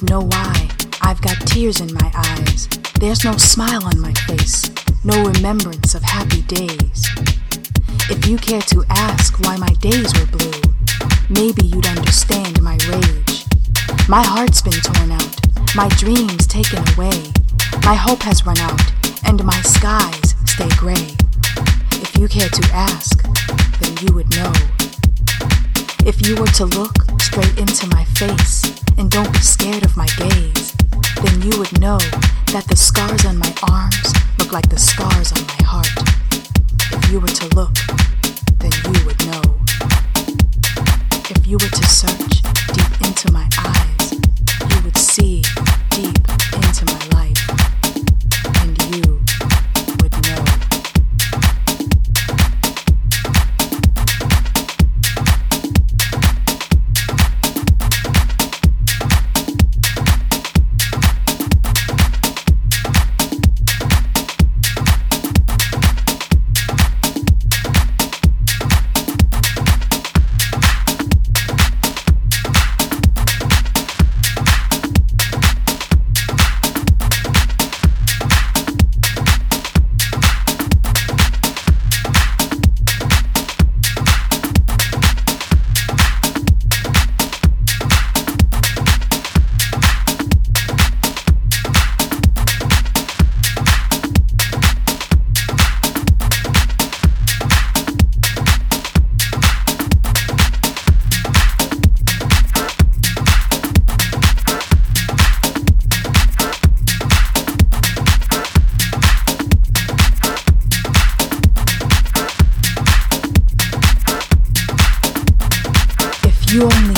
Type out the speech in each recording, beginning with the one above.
would know why I've got tears in my eyes. There's no smile on my face, no remembrance of happy days. If you care to ask why my days were blue, maybe you'd understand my rage. My heart's been torn out, my dreams taken away. My hope has run out, and my skies stay gray. If you care to ask, then you would know. If you were to look straight into my face and don't be scared of my gaze, then you would know that the scars on my arms look like the scars on my heart. If you were to look, then you would know. If you were to search deep into my eyes, If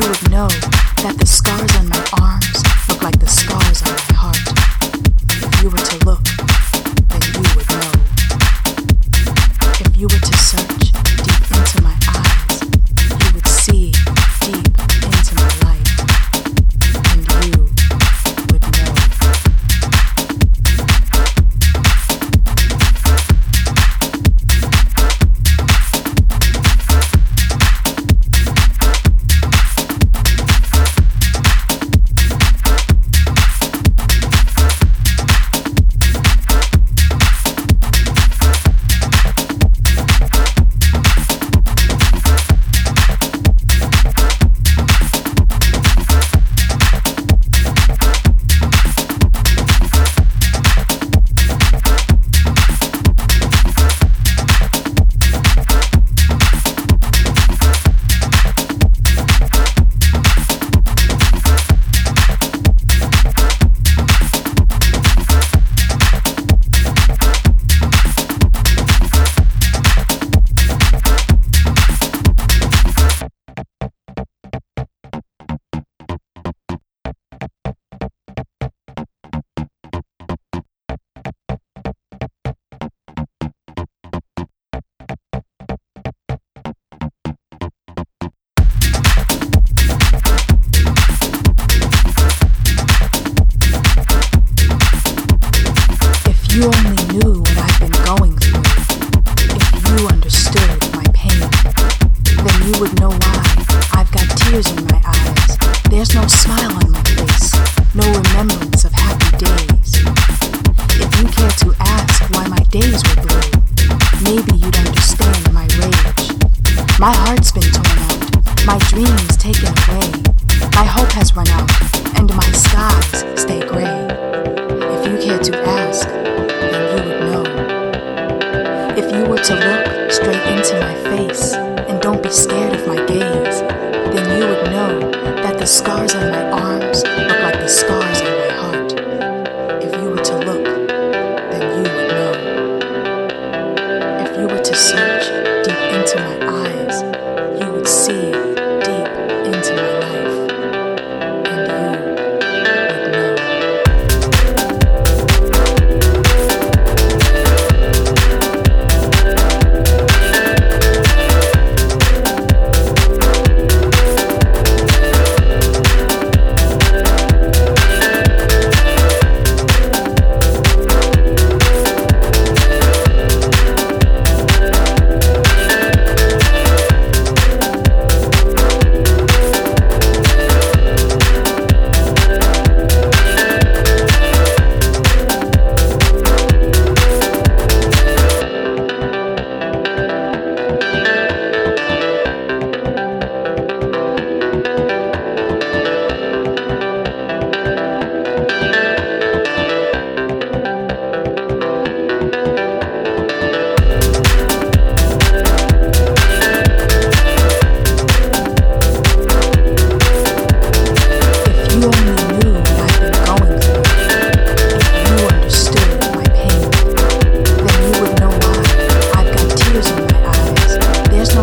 you would know that the scars on my arms look like the scars on my heart. If you were to look, then you would know. If you were to scared of my gaze, then you would know that the scars on my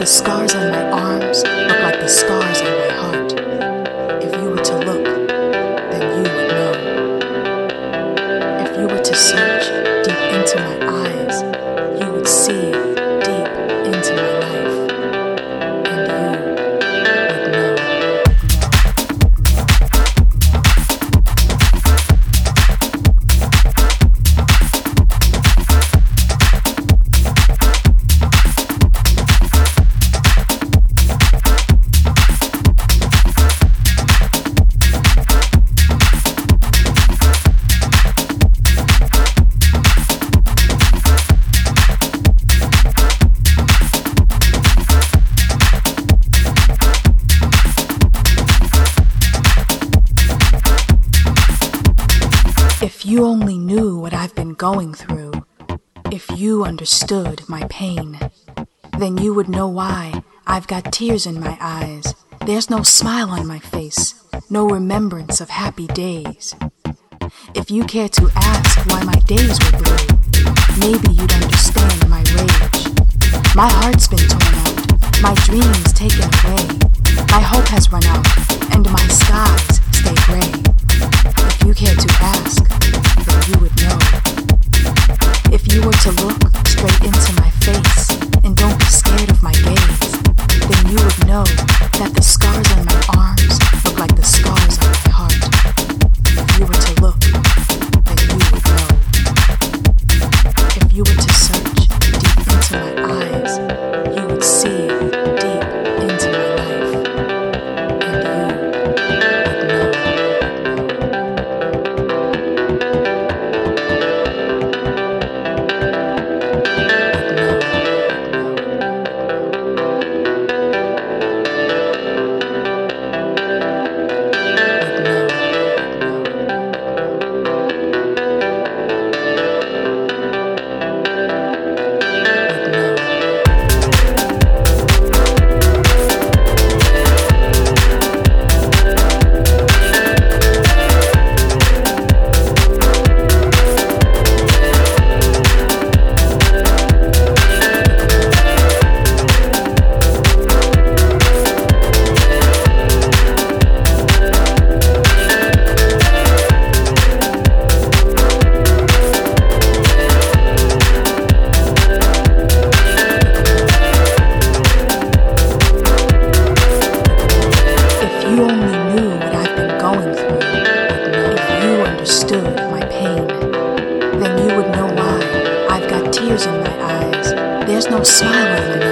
the scars on my arms. Look like the scars going through, if you understood my pain, then you would know why I've got tears in my eyes. There's no smile on my face, no remembrance of happy days. If you care to ask why my days were blue, maybe you'd understand my rage. My heart's been torn out, my dreams taken away, my hope has run out, and my skies silent